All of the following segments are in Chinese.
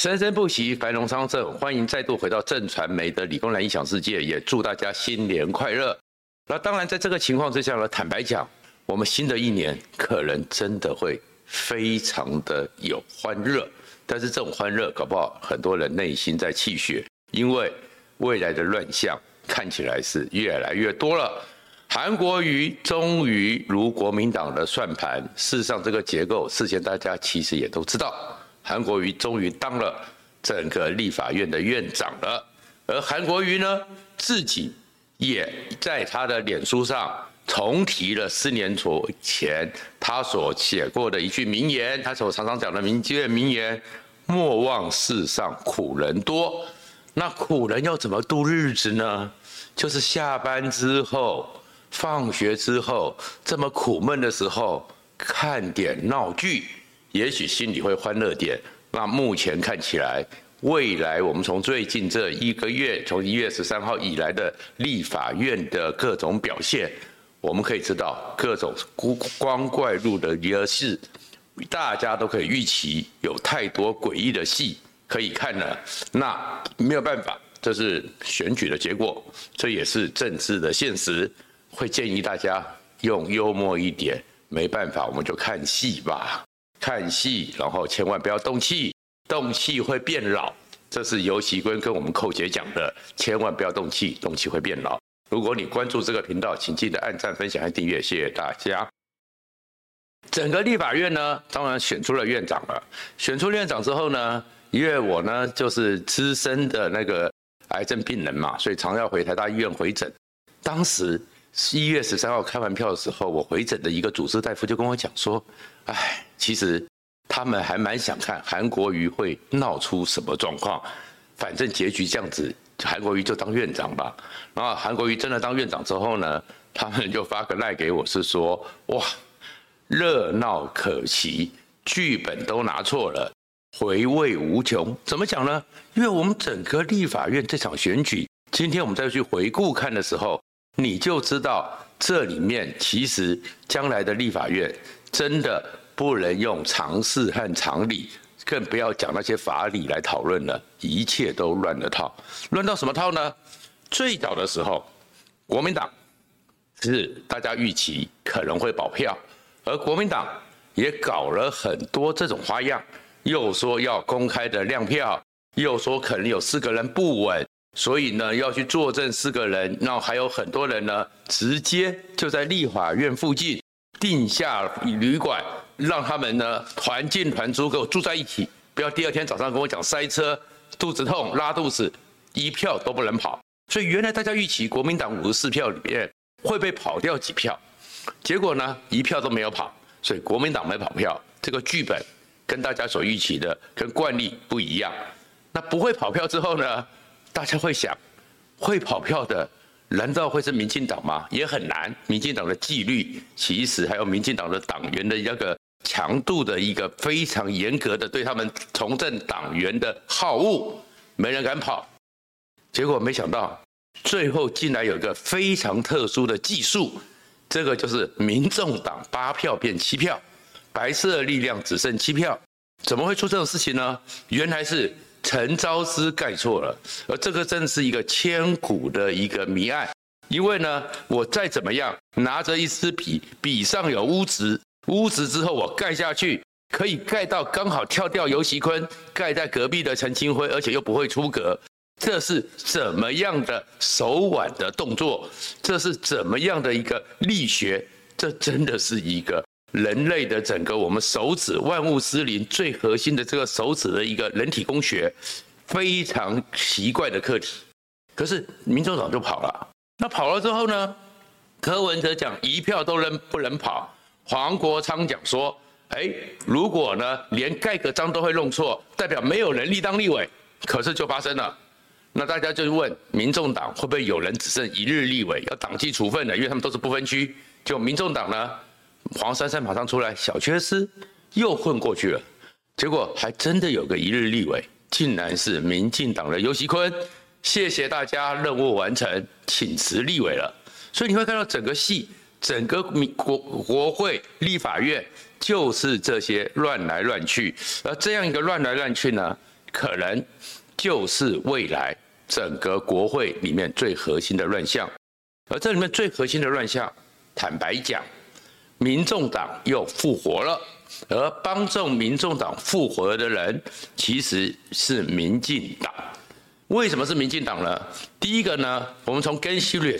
生生不息，繁荣昌盛。欢迎再度回到正传媒的理工男异想世界，也祝大家新年快乐。那当然，在这个情况之下呢，坦白讲，我们新的一年可能真的会非常的有欢乐，但是这种欢乐搞不好很多人内心在气血，因为未来的乱象看起来是越来越多了。韩国瑜终于如国民党的算盘，事实上这个结构事先大家其实也都知道。韩国瑜终于当了整个立法院的院长了，而韩国瑜呢，自己也在他的脸书上重提了四年左前他所写过的一句名言，他所常常讲的名句名言：“莫忘世上苦人多。”那苦人要怎么度日子呢？就是下班之后。放学之后这么苦闷的时候，看点闹剧，也许心里会欢乐点。那目前看起来，未来我们从最近这一个月，从一月十三号以来的立法院的各种表现，我们可以知道各种光怪陆离的仪式，大家都可以预期有太多诡异的戏可以看了。那没有办法，这是选举的结果，这也是政治的现实。会建议大家用幽默一点，没办法，我们就看戏吧，看戏，然后千万不要动气，动气会变老，这是游锡堃跟我们寇姐讲的，千万不要动气，动气会变老。如果你关注这个频道，请记得按赞、分享和订阅，谢谢大家。整个立法院呢，当然选出了院长了，选出院长之后呢，因为我呢就是资深的那个癌症病人嘛，所以常要回台大医院回诊，当时。一月十三号开完票的时候，我回诊的一个主治大夫就跟我讲说：“哎，其实他们还蛮想看韩国瑜会闹出什么状况，反正结局这样子，韩国瑜就当院长吧。”然后韩国瑜真的当院长之后呢，他们就发个赖给我，是说：“哇，热闹可期，剧本都拿错了，回味无穷。”怎么讲呢？因为我们整个立法院这场选举，今天我们再去回顾看的时候。你就知道这里面其实将来的立法院真的不能用常识和常理，更不要讲那些法理来讨论了，一切都乱了套。乱到什么套呢？最早的时候，国民党是大家预期可能会保票，而国民党也搞了很多这种花样，又说要公开的亮票，又说可能有四个人不稳。所以呢，要去作证四个人，然后还有很多人呢，直接就在立法院附近定下旅馆，让他们呢团进团出，给我住在一起，不要第二天早上跟我讲塞车、肚子痛、拉肚子，一票都不能跑。所以原来大家预期国民党五十四票里面会被跑掉几票，结果呢一票都没有跑，所以国民党没跑票。这个剧本跟大家所预期的跟惯例不一样。那不会跑票之后呢？大家会想，会跑票的，难道会是民进党吗？也很难。民进党的纪律，其实还有民进党的党员的一个强度的一个非常严格的对他们从政党员的好恶，没人敢跑。结果没想到，最后竟然有一个非常特殊的技术，这个就是民众党八票变七票，白色力量只剩七票。怎么会出这种事情呢？原来是。陈昭姿盖错了，而这个真是一个千古的一个谜案。因为呢，我再怎么样拿着一支笔，笔上有污渍，污渍之后我盖下去，可以盖到刚好跳掉游锡堃，盖在隔壁的陈清辉，而且又不会出格。这是怎么样的手腕的动作？这是怎么样的一个力学？这真的是一个。人类的整个我们手指万物之灵最核心的这个手指的一个人体工学，非常奇怪的课题。可是民众党就跑了，那跑了之后呢？柯文哲讲一票都能不能跑？黄国昌讲说，哎，如果呢连盖个章都会弄错，代表没有能力当立委。可是就发生了，那大家就问民众党会不会有人只剩一日立委要党纪处分的？因为他们都是不分区，就民众党呢？黄珊珊马上出来，小缺失又混过去了，结果还真的有个一日立委，竟然是民进党的游锡堃。谢谢大家，任务完成，请辞立委了。所以你会看到整个戏，整个民国国会立法院就是这些乱来乱去，而这样一个乱来乱去呢，可能就是未来整个国会里面最核心的乱象。而这里面最核心的乱象，坦白讲，民众党又复活了。而帮助民众党复活的人，其实是民进党。为什么是民进党呢？第一个呢，我们从根西略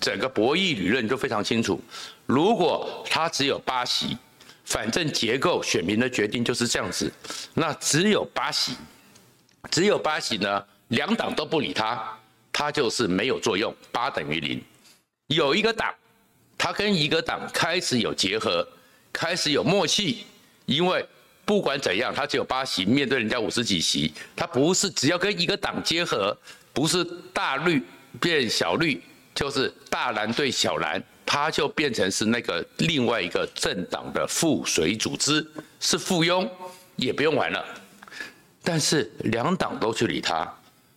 整个博弈理论就非常清楚。如果他只有八席，反正结构选民的决定就是这样子，那只有八席，只有八席呢，两党都不理他，他就是没有作用，八等于零。有一个党，他跟一个党开始有结合。开始有默契，因为不管怎样，他只有八席，面对人家五十几席，他不是只要跟一个党结合，不是大绿变小绿，就是大蓝对小蓝，他就变成是那个另外一个政党的附属组织，是附庸，也不用玩了。但是两党都去理他，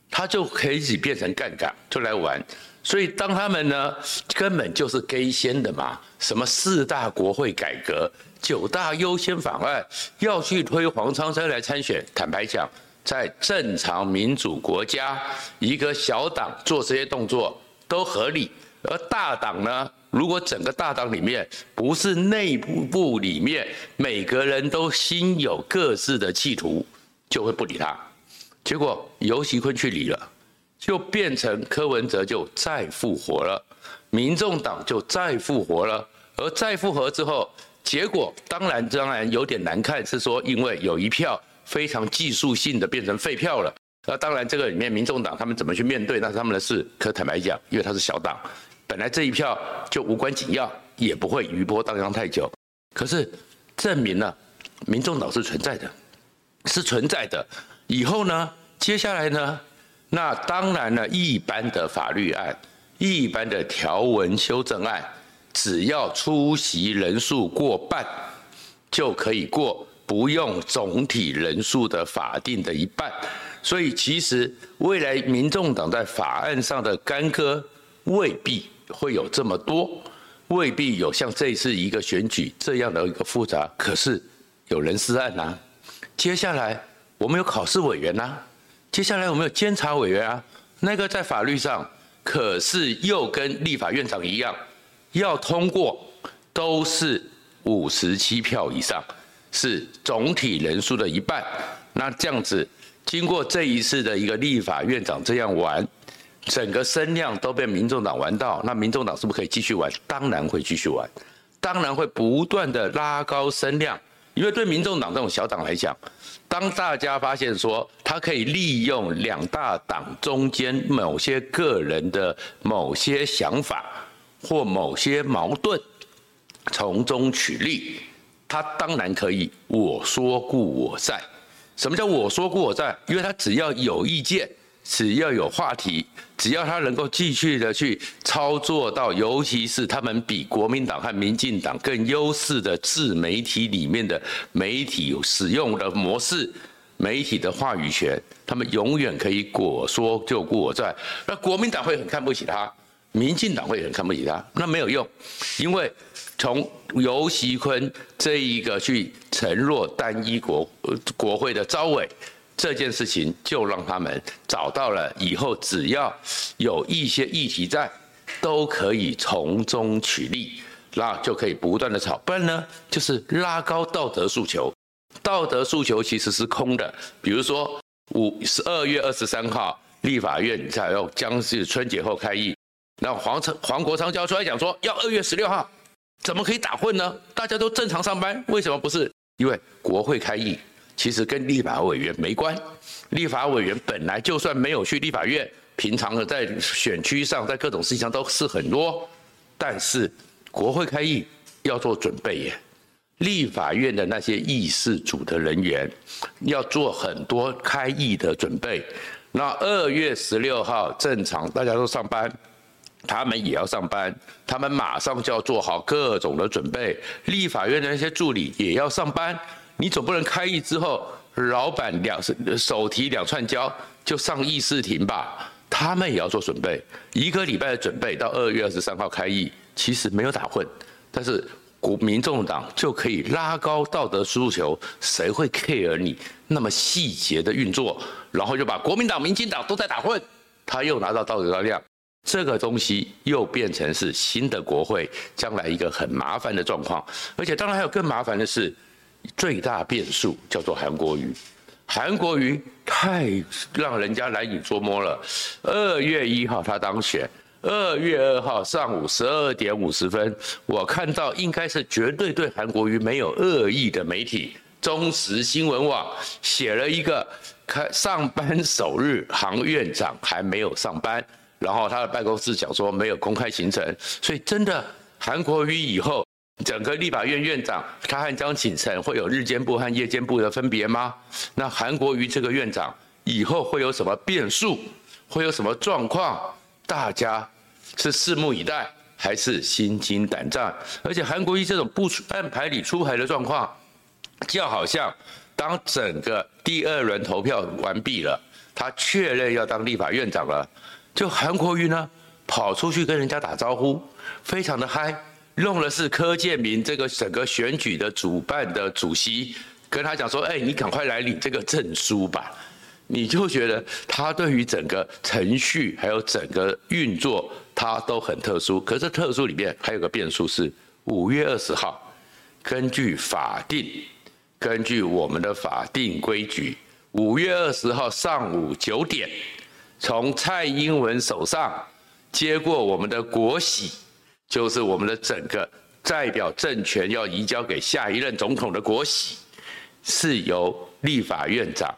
他就可以变成杠杆，就来玩。所以，当他们呢，根本就是给先的嘛，什么四大国会改革、九大优先法案，要去推黄昌生来参选。坦白讲，在正常民主国家，一个小党做这些动作都合理，而大党呢，如果整个大党里面不是内部部里面每个人都心有各自的企图，就会不理他。结果游锡堃去理了。就变成柯文哲就再复活了，民众党就再复活了，而再复活之后，结果当然当然有点难看，是说因为有一票非常技术性的变成废票了，那当然这个里面民众党他们怎么去面对那是他们的事，可坦白讲，因为他是小党，本来这一票就无关紧要，也不会余波荡漾太久，可是证明了民众党是存在的，是存在的，以后呢，接下来呢？那当然了，一般的法律案、一般的条文修正案，只要出席人数过半就可以过，不用总体人数的法定的一半。所以，其实未来民众党在法案上的干戈未必会有这么多，未必有像这次一个选举这样的一个复杂。可是有人事案呐，接下来我们有考试委员呐。接下来我们有监察委员啊，那个在法律上可是又跟立法院长一样，要通过都是五十七票以上，是总体人数的一半。那这样子，经过这一次的一个立法院长这样玩，整个声量都被民众党玩到，那民众党是不是可以继续玩？当然会继续玩，当然会不断的拉高声量。因为对民众党这种小党来讲，当大家发现说他可以利用两大党中间某些个人的某些想法或某些矛盾，从中取利，他当然可以我说故我在。什么叫我说故我在？因为他只要有意见。只要有话题，只要他能够继续的去操作到，尤其是他们比国民党和民进党更优势的自媒体里面的媒体使用的模式，媒体的话语权，他们永远可以果说就果在。那国民党会很看不起他，民进党会很看不起他，那没有用，因为从游锡堃这一个去承诺单一国国会的召委。这件事情就让他们找到了以后，只要有一些议题在，都可以从中取利，那就可以不断的炒。不然呢，就是拉高道德诉求。道德诉求其实是空的。比如说，五十二月二十三号，立法院才要将是春节后开议，那黄成黄国昌就要出来讲说，要二月十六号，怎么可以打混呢？大家都正常上班，为什么不是？因为国会开议。其实跟立法委员没关，立法委员本来就算没有去立法院，平常的在选区上，在各种事情上都是很多，但是国会开议要做准备耶，立法院的那些议事组的人员要做很多开议的准备。那二月十六号正常大家都上班，他们也要上班，他们马上就要做好各种的准备，立法院的那些助理也要上班。你总不能开议之后，老板两手提两串胶就上议事亭吧？他们也要做准备，一个礼拜的准备到二月二十三号开议，其实没有打混。但是国民众党就可以拉高道德诉求，谁会 care 你那么细节的运作？然后就把国民党、民进党都在打混，他又拿到道德高量，这个东西又变成是新的国会将来一个很麻烦的状况。而且当然还有更麻烦的是，最大变数叫做韩国瑜，韩国瑜太让人家难以捉摸了。二月一号他当选。二月二号上午十二点五十分，我看到应该是绝对对韩国瑜没有恶意的媒体中时新闻网写了一个开上班首日，韩院长还没有上班，然后他的办公室讲说没有公开行程，所以真的韩国瑜以后整个立法院院长他和江启臣会有日间部和夜间部的分别吗？那韩国瑜这个院长以后会有什么变数？会有什么状况？大家是拭目以待，还是心惊胆战？而且韩国瑜这种不出按牌理出牌的状况，就好像当整个第二轮投票完毕了，他确认要当立法院长了，就韩国瑜呢跑出去跟人家打招呼，非常的嗨，弄的是柯建铭这个整个选举的主办的主席，跟他讲说：“哎，你赶快来领这个证书吧。”你就觉得他对于整个程序还有整个运作，他都很特殊。可是特殊里面还有个变数是，五月二十号，根据法定，根据我们的法定规矩，五月二十号上午九点，从蔡英文手上接过我们的国玺，就是我们的整个代表政权要移交给下一任总统的国玺，是由立法院长。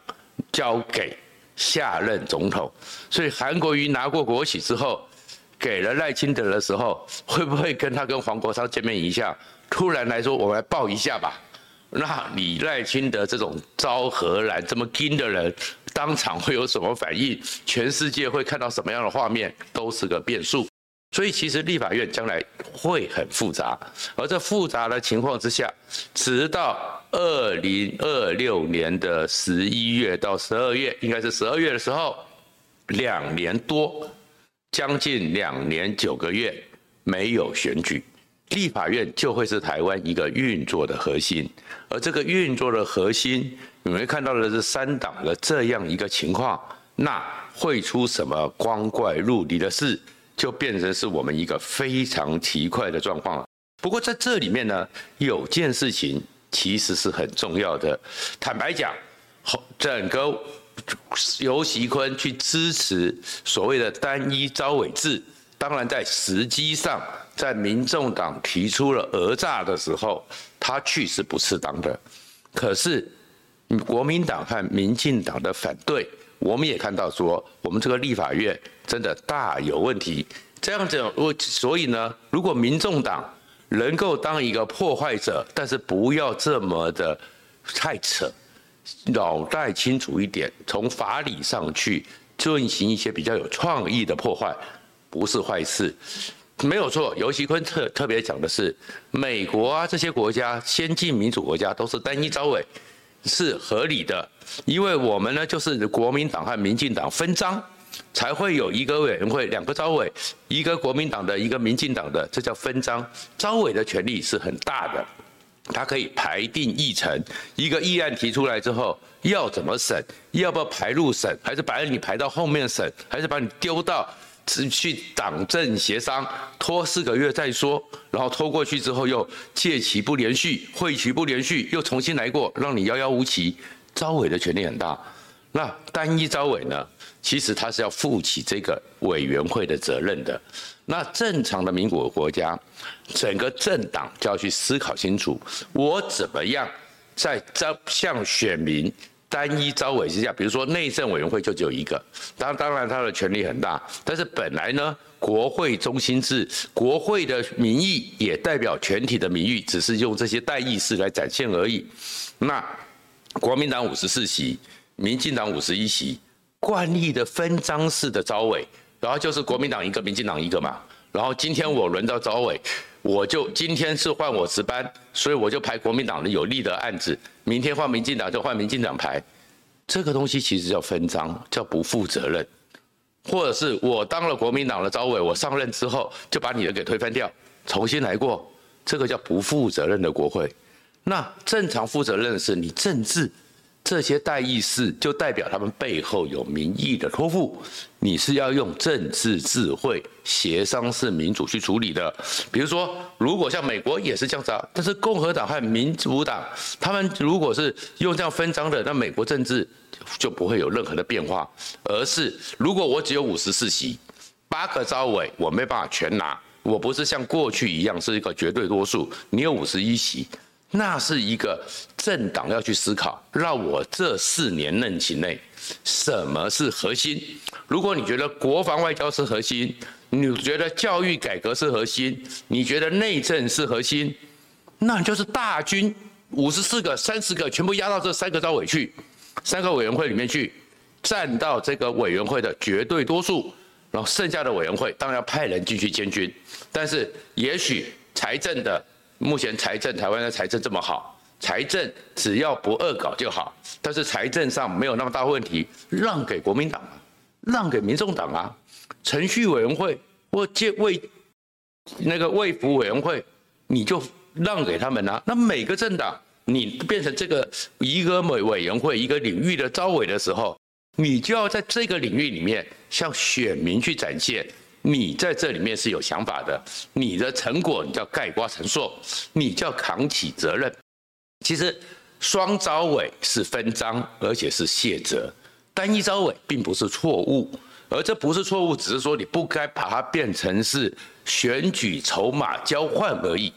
交给下任总统，所以韩国瑜拿过国玺之后，给了赖清德的时候，会不会跟他跟黄国昌见面一下？突然来说，我们来抱一下吧。那你赖清德这种招荷兰这么硬的人，当场会有什么反应？全世界会看到什么样的画面，都是个变数。所以其实立法院将来会很复杂，而这复杂的情况之下，直到二零二六年的十一月到十二月，应该是十二月的时候，两年多，将近两年九个月没有选举，立法院就会是台湾一个运作的核心，而这个运作的核心，你们看到的是三党的这样一个情况，那会出什么光怪陆离的事？就变成是我们一个非常奇怪的状况了。不过在这里面呢，有件事情其实是很重要的。坦白讲，整个游锡堃去支持所谓的单一招委制，当然在时机上，在民众党提出了讹诈的时候，他去是不适当的。可是国民党和民进党的反对。我们也看到说，我们这个立法院真的大有问题。这样子，我所以呢，如果民众党能够当一个破坏者，但是不要这么的太扯，脑袋清楚一点，从法理上去进行一些比较有创意的破坏，不是坏事。没有错，游锡堃特特别讲的是，美国啊这些国家先进民主国家都是单一招委。是合理的，因为我们呢就是国民党和民进党分赃，才会有一个委员会，两个招委，一个国民党的，一个民进党的，这叫分赃。招委的权力是很大的，他可以排定议程，一个议案提出来之后要怎么审，要不要排入审，还是把你排到后面审，还是把你丢到。去党政协商，拖四个月再说，然后拖过去之后又届期不连续，会期不连续，又重新来过，让你遥遥无期。招委的权力很大，那单一招委呢？其实他是要负起这个委员会的责任的。那正常的民国国家，整个政党就要去思考清楚，我怎么样在招向选民。单一招委之下，比如说内政委员会就只有一个，当当然他的权力很大，但是本来呢，国会中心制，国会的民意也代表全体的民意，只是用这些代议士来展现而已。那国民党五十四席，民进党五十一席，惯例的分章式的招委，然后就是国民党一个，民进党一个嘛。然后今天我轮到招委。我就今天是换我值班，所以我就排国民党的有利的案子。明天换民进党就换民进党牌，这个东西其实叫分赃，叫不负责任。或者是我当了国民党的招委，我上任之后就把你的给推翻掉，重新来过，这个叫不负责任的国会。那正常负责任的是你政治。这些代议士就代表他们背后有民意的托付，你是要用政治智慧、协商式民主去处理的。比如说，如果像美国也是这样子啊，但是共和党和民主党他们如果是用这样分赃的，那美国政治就不会有任何的变化。而是如果我只有五十四席，八个招委我没办法全拿，我不是像过去一样是一个绝对多数，你有五十一席。那是一个政党要去思考，让我这四年任期内什么是核心？如果你觉得国防外交是核心，你觉得教育改革是核心，你觉得内政是核心，那你就是大军五十四个、三十个全部压到这三个招委去，三个委员会里面去，占到这个委员会的绝对多数，然后剩下的委员会当然要派人进去监军，但是也许财政的。目前财政，台湾的财政这么好，财政只要不恶搞就好。但是财政上没有那么大问题，让给国民党，让给民众党啊。程序委员会或借卫那个卫福委员会，你就让给他们啊。那每个政党，你变成这个一个委委员会一个领域的招委的时候，你就要在这个领域里面向选民去展现。你在这里面是有想法的，你的成果你叫盖瓜承受，你叫扛起责任。其实双招委是分赃，而且是卸责；单一招委并不是错误，而这不是错误，只是说你不该把它变成是选举筹码交换而已。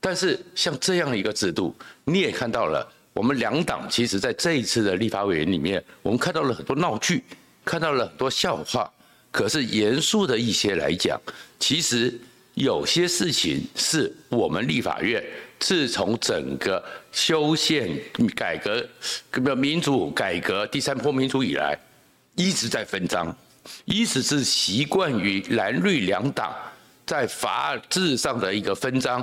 但是像这样的一个制度，你也看到了，我们两党其实在这一次的立法委员里面，我们看到了很多闹剧，看到了很多笑话。可是严肃的一些来讲，其实有些事情是我们立法院自从整个修宪改革、民主改革第三波民主以来，一直在分赃，一直是习惯于蓝绿两党在法制上的一个分赃，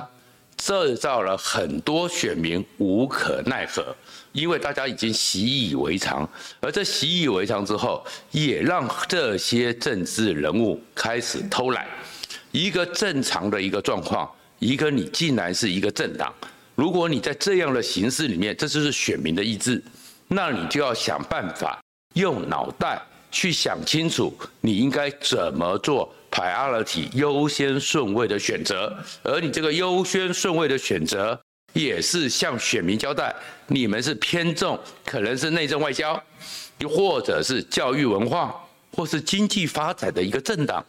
制造了很多选民无可奈何。因为大家已经习以为常，而这习以为常之后，也让这些政治人物开始偷懒。一个正常的一个状况，一个你既然是一个政党，如果你在这样的形式里面，这就是选民的意志，那你就要想办法用脑袋去想清楚，你应该怎么做 priority 优先顺位的选择，而你这个优先顺位的选择。也是向选民交代，你们是偏重可能是内政外交，又或者是教育文化，或是经济发展的一个政党。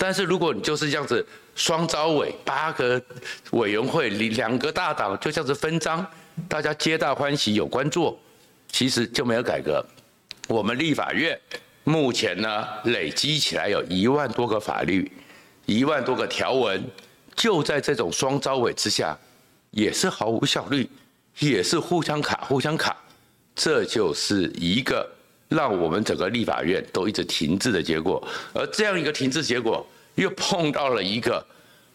但是如果你就是这样子双招委八个委员会里两个大党就这样子分赃，大家皆大欢喜有官做，其实就没有改革。我们立法院目前呢累积起来有一万多个法律，一万多个条文，就在这种双招委之下。也是毫无效率，也是互相卡、互相卡，这就是一个让我们整个立法院都一直停滞的结果。而这样一个停滞结果，又碰到了一个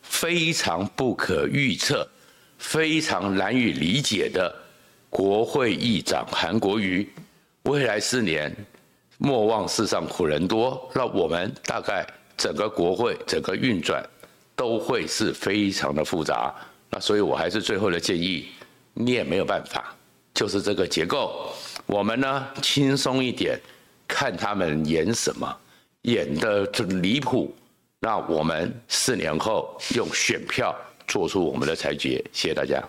非常不可预测、非常难以理解的国会议长韩国瑜。未来四年，莫忘世上苦人多，那我们大概整个国会整个运转都会是非常的复杂。那所以，我还是最后的建议，你也没有办法，就是这个结构，我们呢轻松一点，看他们演什么，演得就离谱，那我们四年后用选票做出我们的裁决。谢谢大家。